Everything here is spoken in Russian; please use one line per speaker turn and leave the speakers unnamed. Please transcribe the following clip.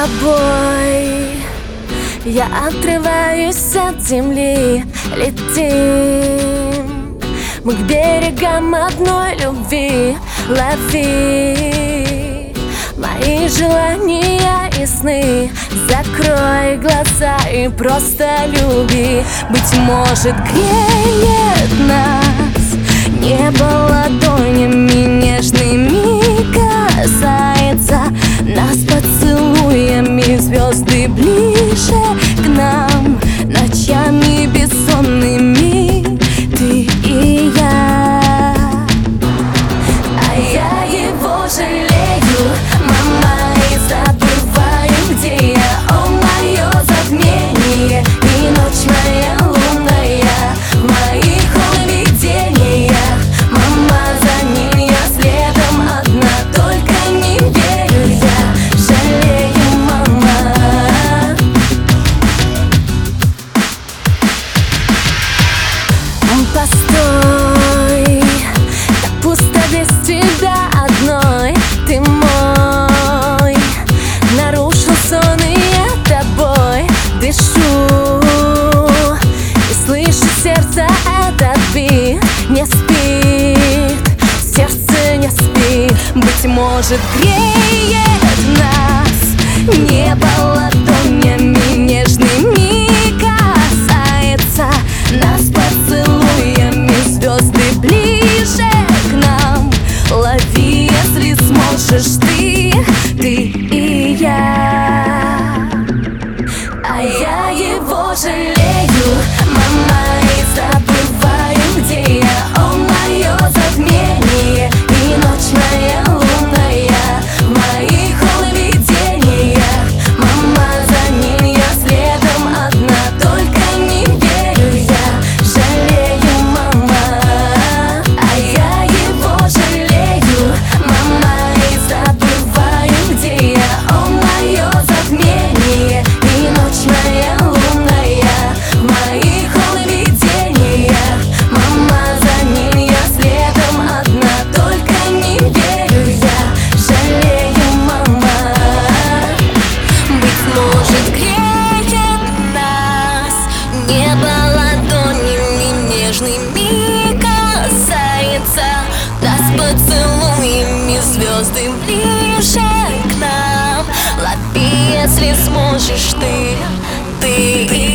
тобой. Я отрываюсь от земли. Летим Мы к берегам одной любви. Лови Мои желания и сны. Закрой глаза и просто люби. Быть может греет нас не было. bleed быть может грей Небо ладонями нежными касается Нас поцелуями звезды ближе к нам Лови, если сможешь ты, ты, ты.